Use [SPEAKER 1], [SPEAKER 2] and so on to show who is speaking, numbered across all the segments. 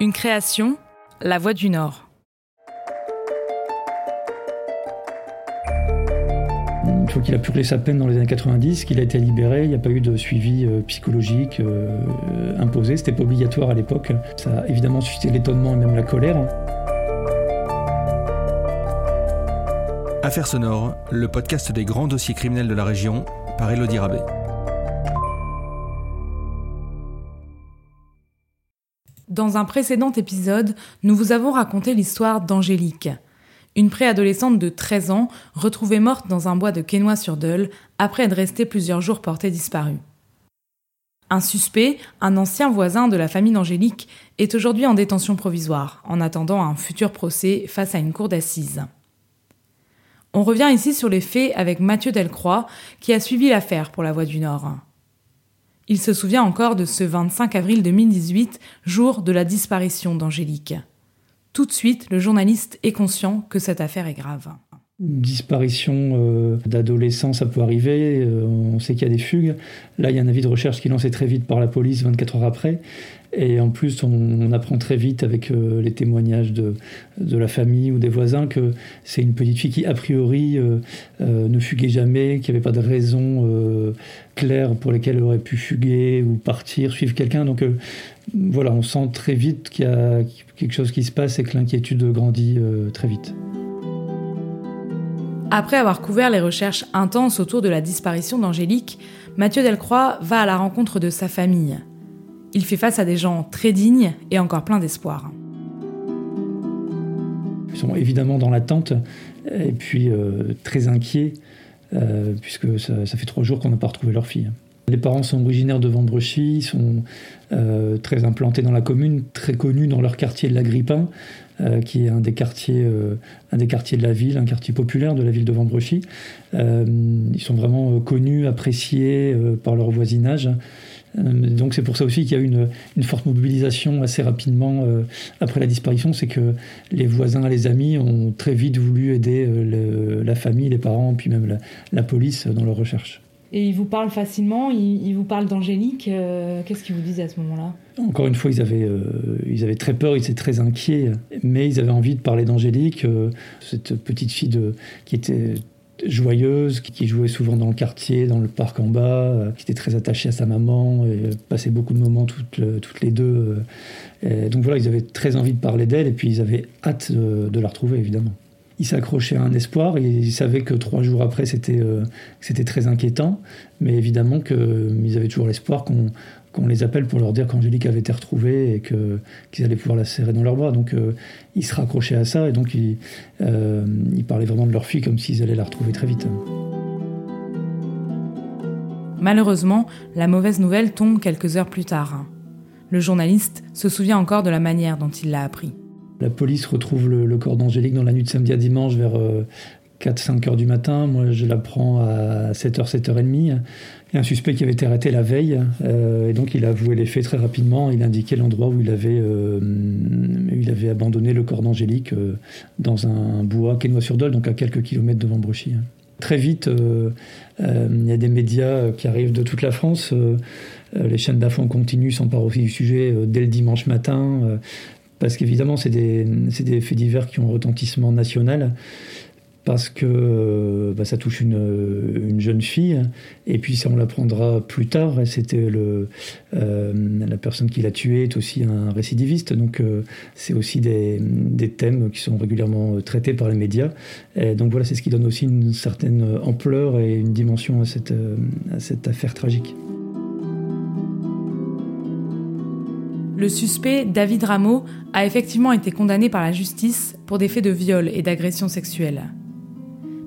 [SPEAKER 1] Une création, La Voix du Nord.
[SPEAKER 2] Une fois qu'il a purgé sa peine dans les années 90, qu'il a été libéré, il n'y a pas eu de suivi euh, psychologique euh, imposé, c'était pas obligatoire à l'époque. Ça a évidemment suscité l'étonnement et même la colère.
[SPEAKER 3] Affaires sonores, le podcast des grands dossiers criminels de la région par Elodie Rabé.
[SPEAKER 1] Dans un précédent épisode, nous vous avons raconté l'histoire d'Angélique, une préadolescente de 13 ans retrouvée morte dans un bois de Quesnoy-sur-Dole après être restée plusieurs jours portée disparue. Un suspect, un ancien voisin de la famille d'Angélique, est aujourd'hui en détention provisoire, en attendant un futur procès face à une cour d'assises. On revient ici sur les faits avec Mathieu Delcroix, qui a suivi l'affaire pour la Voix du Nord. Il se souvient encore de ce 25 avril 2018, jour de la disparition d'Angélique. Tout de suite, le journaliste est conscient que cette affaire est grave.
[SPEAKER 2] Une disparition euh, d'adolescents, ça peut arriver. Euh, on sait qu'il y a des fugues. Là, il y a un avis de recherche qui est lancé très vite par la police 24 heures après. Et en plus, on, apprend très vite avec euh, les témoignages de, de, la famille ou des voisins que c'est une petite fille qui, a priori, ne fuguait jamais, qui n'avait pas de raison claire pour lesquelles elle aurait pu fuguer ou partir, suivre quelqu'un. Donc voilà, on sent très vite qu'il y a quelque chose qui se passe et que l'inquiétude grandit très vite.
[SPEAKER 1] Après avoir couvert les recherches intenses autour de la disparition d'Angélique, Mathieu Delcroix va à la rencontre de sa famille. Il fait face à des gens très dignes et encore pleins d'espoir.
[SPEAKER 2] Ils sont évidemment dans l'attente et puis euh, très inquiets, euh, puisque ça, fait trois jours qu'on n'a pas retrouvé leur fille. Les parents sont originaires de Vendrechy, sont euh, très implantés dans la commune, très connus dans leur quartier de la Grippin. Euh, qui est un des, quartiers, de la ville, un quartier populaire de la ville de Vambrechy. Euh, ils sont vraiment connus, appréciés par leur voisinage. Donc c'est pour ça aussi qu'il y a eu une, une, forte mobilisation assez rapidement après la disparition, c'est que les voisins, les amis ont très vite voulu aider la famille, les parents, puis même la, la police dans leur recherche.
[SPEAKER 1] Et ils vous parlent facilement, ils, vous parlent d'Angélique. Euh, qu'est-ce qu'ils vous disent à ce moment-là?
[SPEAKER 2] Encore une fois, ils avaient, euh, ils avaient très peur, ils étaient très inquiets, mais ils avaient envie de parler d'Angélique, euh, cette petite fille de, qui était joyeuse, qui, jouait souvent dans le quartier, dans le parc en bas, qui était très attachée à sa maman et passait beaucoup de moments toutes, toutes les deux. donc voilà, ils avaient très envie de parler d'elle et puis ils avaient hâte de la retrouver, évidemment il s'accrochait à un espoir. Et il savait que trois jours après, c'était euh, c'était très inquiétant. Mais évidemment qu'ils euh, avaient toujours l'espoir qu'on qu'on les appelle pour leur dire qu'Angélique avait été retrouvée et que, qu'ils allaient pouvoir la serrer dans leurs bras. Donc euh, ils se raccrochaient à ça et donc ils, ils parlaient vraiment de leur fille comme s'ils allaient la retrouver très vite.
[SPEAKER 1] Malheureusement, la mauvaise nouvelle tombe quelques heures plus tard. Le journaliste se souvient encore de la manière dont il l'a appris.
[SPEAKER 2] La police retrouve le, corps d'Angélique dans la nuit de samedi à dimanche vers 4-5 euh, heures du matin. Moi, je l'apprends à 7h, 7h30. Il y a un suspect qui avait été arrêté la veille, euh, et donc il a avoué les faits très rapidement. Il indiquait l'endroit où il avait, euh, il avait abandonné le corps d'Angélique dans un bois Quesnoy-sur-Dole, donc à quelques kilomètres devant Brochy. Très vite, il y a des médias qui arrivent de toute la France. les chaînes d'infos continuent s'emparent aussi du sujet dès le dimanche matin. Parce qu'évidemment, c'est des, des, faits divers qui ont un retentissement national, parce que bah, ça touche une, une, jeune fille, et puis ça on l'apprendra plus tard, c'était euh, la personne qui l'a tuée est aussi un récidiviste, donc euh, c'est aussi des, thèmes qui sont régulièrement traités par les médias. Donc voilà, c'est ce qui donne aussi une certaine ampleur et une dimension à cette affaire tragique.
[SPEAKER 1] Le suspect, David Rameau, a effectivement été condamné par la justice pour des faits de viol et d'agression sexuelle.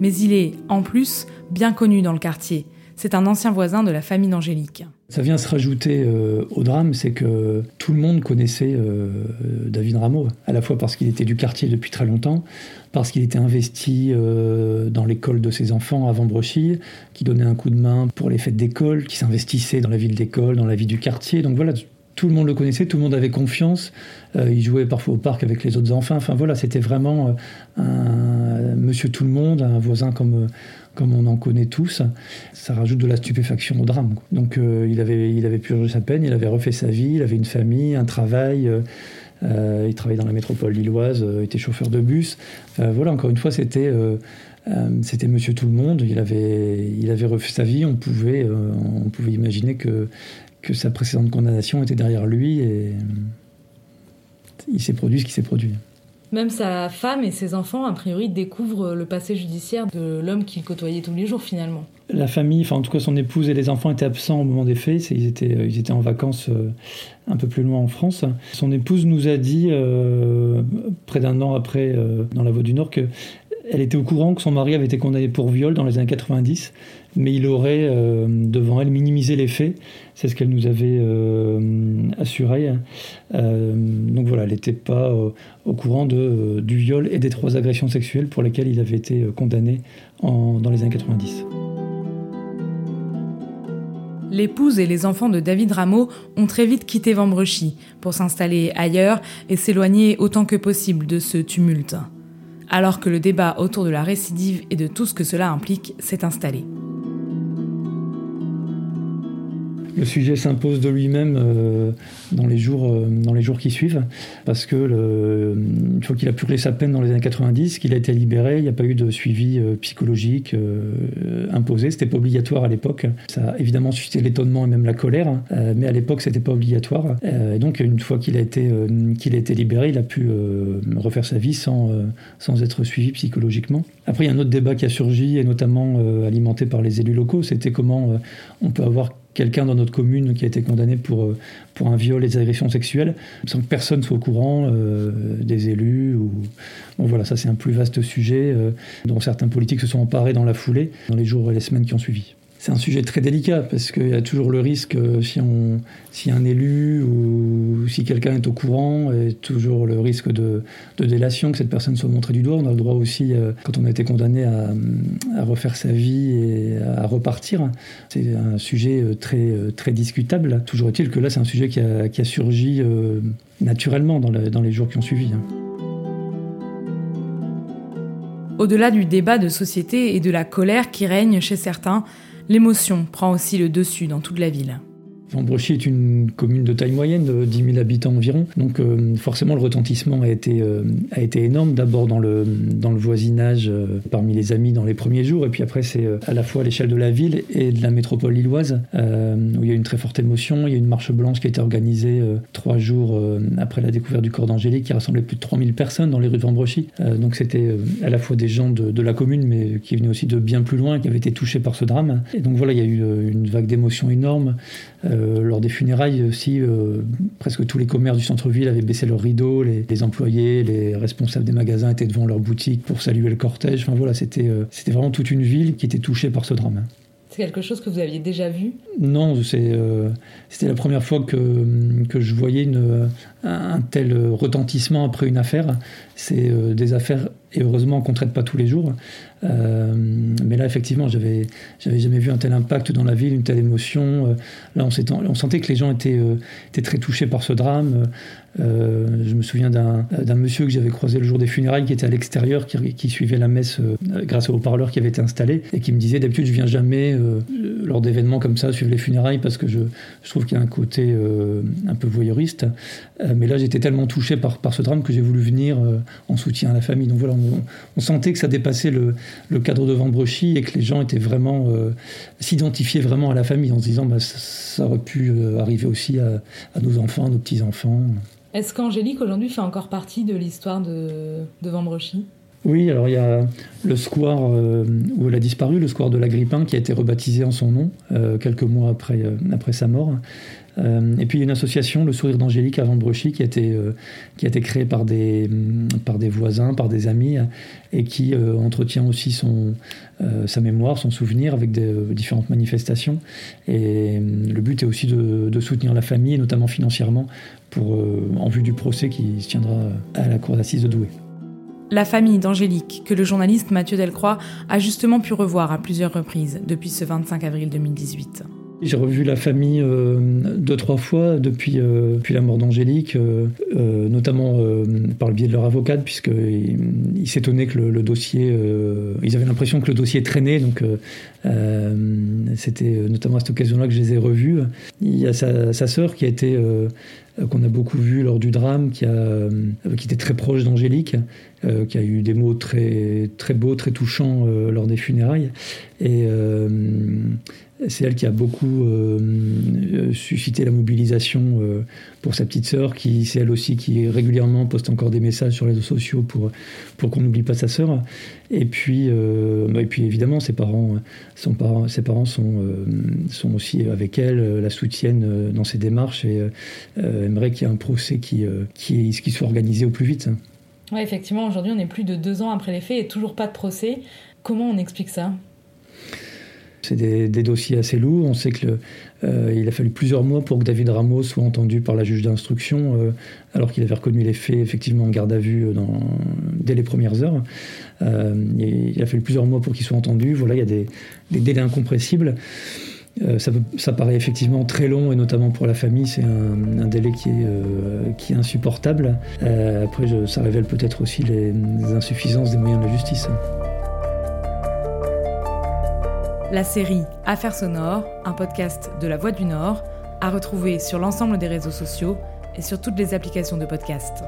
[SPEAKER 1] Mais il est, en plus, bien connu dans le quartier. C'est un ancien voisin de la famille d'Angélique.
[SPEAKER 2] Ça vient se rajouter euh, au drame, c'est que tout le monde connaissait euh, David Rameau, à la fois parce qu'il était du quartier depuis très longtemps, parce qu'il était investi euh, dans l'école de ses enfants avant Brochy, qui donnait un coup de main pour les fêtes d'école, qui s'investissait dans la ville d'école, dans la vie du quartier. Donc voilà, tout le monde le connaissait, tout le monde avait confiance. Euh, il jouait parfois au parc avec les autres enfants. Enfin voilà, c'était vraiment euh, un monsieur tout le monde, un voisin comme, comme on en connaît tous. Ça rajoute de la stupéfaction au drame. Donc euh, il, avait, il avait purgé sa peine, il avait refait sa vie, il avait une famille, un travail. il travaillait dans la métropole lilloise, était chauffeur de bus. voilà, encore une fois, c'était c'était Monsieur Tout le Monde. Il avait, il avait refait sa vie. On pouvait, on pouvait imaginer que, que sa précédente condamnation était derrière lui et il s'est produit ce qui s'est produit.
[SPEAKER 1] Même sa femme et ses enfants, a priori, découvrent le passé judiciaire de l'homme qu'il côtoyait tous les jours, finalement.
[SPEAKER 2] La famille, enfin en tout cas son épouse et les enfants étaient absents au moment des faits. Ils étaient, euh, ils étaient en vacances euh, un peu plus loin en France. Son épouse nous a dit, euh, près d'un an après, dans la Voie du Nord, que elle était au courant que son mari avait été condamné pour viol dans les années 90, mais il aurait euh, devant elle minimisé les faits. C'est ce qu'elle nous avait euh, assuré. Euh, donc voilà, elle n'était pas au courant du viol et des trois agressions sexuelles pour lesquelles il avait été condamné dans les années 90.
[SPEAKER 1] L'épouse et les enfants de David Rameau ont très vite quitté Vambrechy pour s'installer ailleurs et s'éloigner autant que possible de ce tumulte alors que le débat autour de la récidive et de tout ce que cela implique s'est installé.
[SPEAKER 2] Le sujet s'impose de lui-même euh, dans, les jours, euh, dans les jours qui suivent, parce que le, une fois qu'il a purgé sa peine dans les années 90, qu'il a été libéré, il n'y a pas eu de suivi euh, psychologique imposé, c'était pas obligatoire à l'époque. Ça a évidemment suscité l'étonnement et même la colère, mais à l'époque c'était pas obligatoire. et donc une fois qu'il a été qu'il a été libéré, il a pu refaire sa vie sans sans être suivi psychologiquement. Après il y a un autre débat qui a surgi et notamment alimenté par les élus locaux, c'était comment on peut avoir quelqu'un dans notre commune qui a été condamné pour, euh, un viol et des agressions sexuelles, sans que personne soit au courant, euh, des élus. Ou... Bon, voilà, ça c'est un plus vaste sujet euh, dont certains politiques se sont emparés dans la foulée, dans les jours et les semaines qui ont suivi c'est un sujet très délicat parce qu'il y a toujours le risque, euh, si, on, si un élu ou si quelqu'un est au courant, a toujours le risque de, délation, que cette personne soit montrée du doigt. On a le droit aussi, euh, quand on a été condamné à, refaire sa vie et à repartir. C'est un sujet euh, très, très discutable. Toujours est-il que là, c'est un sujet qui a, surgi naturellement dans, dans, les jours qui ont suivi. Hein.
[SPEAKER 1] Au-delà du débat de société et de la colère qui règne chez certains, L'émotion prend aussi le dessus dans toute la ville.
[SPEAKER 2] Vambrochy est une commune de taille moyenne, de 10 000 habitants environ. Donc euh, forcément, le retentissement a été, euh, a été énorme. D'abord dans le, dans le voisinage, euh, parmi les amis dans les premiers jours. Et puis après, c'est à la fois à l'échelle de la ville et de la métropole lilloise, où il y a une très forte émotion. Il y a une marche blanche qui a été organisée trois jours après la découverte du corps d'Angélique, qui rassemblait plus de 3000 personnes dans les rues de Vambrochy. donc c'était à la fois des gens de, de, la commune, mais qui venaient aussi de bien plus loin, qui avaient été touchés par ce drame. Et donc voilà, il y a eu une vague d'émotion énorme. Euh, lors des funérailles aussi, euh, presque tous les commerces du centre-ville avaient baissé leurs rideaux, les, employés, les responsables des magasins étaient devant leur boutique pour saluer le cortège. Enfin voilà, c'était euh, c'était vraiment toute une ville qui était touchée par ce drame.
[SPEAKER 1] C'est quelque chose que vous aviez déjà vu?
[SPEAKER 2] Non, c'était la première fois que, que je voyais une, un tel retentissement après une affaire. C'est des affaires, et heureusement qu'on ne traite pas tous les jours. Euh, mais là, effectivement, j'avais, j'avais jamais vu un tel impact dans la ville, une telle émotion. Euh, là, on, sentait que les gens étaient, euh, étaient très touchés par ce drame. je me souviens d'un, monsieur que j'avais croisé le jour des funérailles qui était à l'extérieur, qui, qui suivait la messe grâce au haut-parleur qui avait été installé et qui me disait d'habitude je viens jamais lors d'événements comme ça suivre les funérailles parce que je, je trouve qu'il y a un côté un peu voyeuriste. mais là, j'étais tellement touché par, par ce drame que j'ai voulu venir en soutien à la famille. Donc voilà, on, sentait que ça dépassait le, cadre de Vambrechy et que les gens étaient vraiment euh, s'identifiaient vraiment à la famille en se disant bah, ça, aurait pu euh, arriver aussi à, nos enfants, à nos petits enfants.
[SPEAKER 1] Est-ce qu'Angélique aujourd'hui fait encore partie de l'histoire de, de Vambrechy
[SPEAKER 2] oui, alors il y a le square euh, où elle a disparu, le square de l'Agrippin, qui a été rebaptisé en son nom quelques mois après, après sa mort. Euh, et puis il y a une association, le Sourire d'Angélique à Vambrechy, qui euh, qui a été créée par des, par des voisins, par des amis, et qui euh, entretient aussi sa mémoire, son souvenir avec différentes manifestations. Et le but est aussi de, soutenir la famille, notamment financièrement, en vue du procès qui se tiendra à la cour d'assises de Douai.
[SPEAKER 1] La famille d'Angélique, que le journaliste Mathieu Delcroix a justement pu revoir à plusieurs reprises depuis ce 25 avril 2018.
[SPEAKER 2] J'ai revu la famille euh, deux, trois fois depuis, euh, depuis la mort d'Angélique, euh, notamment par le biais de leur avocate, puisqu'ils il s'étonnaient que le, dossier. ils avaient l'impression que le dossier traînait, donc c'était notamment à cette occasion-là que je les ai revus. Il y a sa, sa sœur qui a été qu'on a beaucoup vu lors du drame, qui, a, qui était très proche d'Angélique, qui a eu des mots très, très beaux, très touchants lors des funérailles. Et c'est elle qui a beaucoup euh, euh, suscité la mobilisation euh, pour sa petite sœur, qui c'est elle aussi qui régulièrement poste encore des messages sur les réseaux sociaux pour pour qu'on n'oublie pas sa sœur. Et puis bah, et puis évidemment ses parents, son ses parents sont sont aussi avec elle, la soutiennent dans ses démarches et aimeraient qu'il y ait un procès qui qui, qui soit organisé au plus vite.
[SPEAKER 1] Oui, effectivement, aujourd'hui on est plus de deux ans après les faits et toujours pas de procès. Comment on explique ça?
[SPEAKER 2] C'est des, dossiers assez lourds. On sait qu'il euh, a fallu plusieurs mois pour que David Ramos soit entendu par la juge d'instruction, euh, alors qu'il avait reconnu les faits effectivement en garde à vue dès les premières heures. Euh, il a fallu plusieurs mois pour qu'il soit entendu. Voilà, il y a des, délais incompressibles. Ça, paraît effectivement très long et notamment pour la famille, c'est un, délai qui est, insupportable. après, ça révèle peut-être aussi les insuffisances des moyens de la justice.
[SPEAKER 1] La série Affaires sonores, un podcast de La Voix du Nord, à retrouver sur l'ensemble des réseaux sociaux et sur toutes les applications de podcast.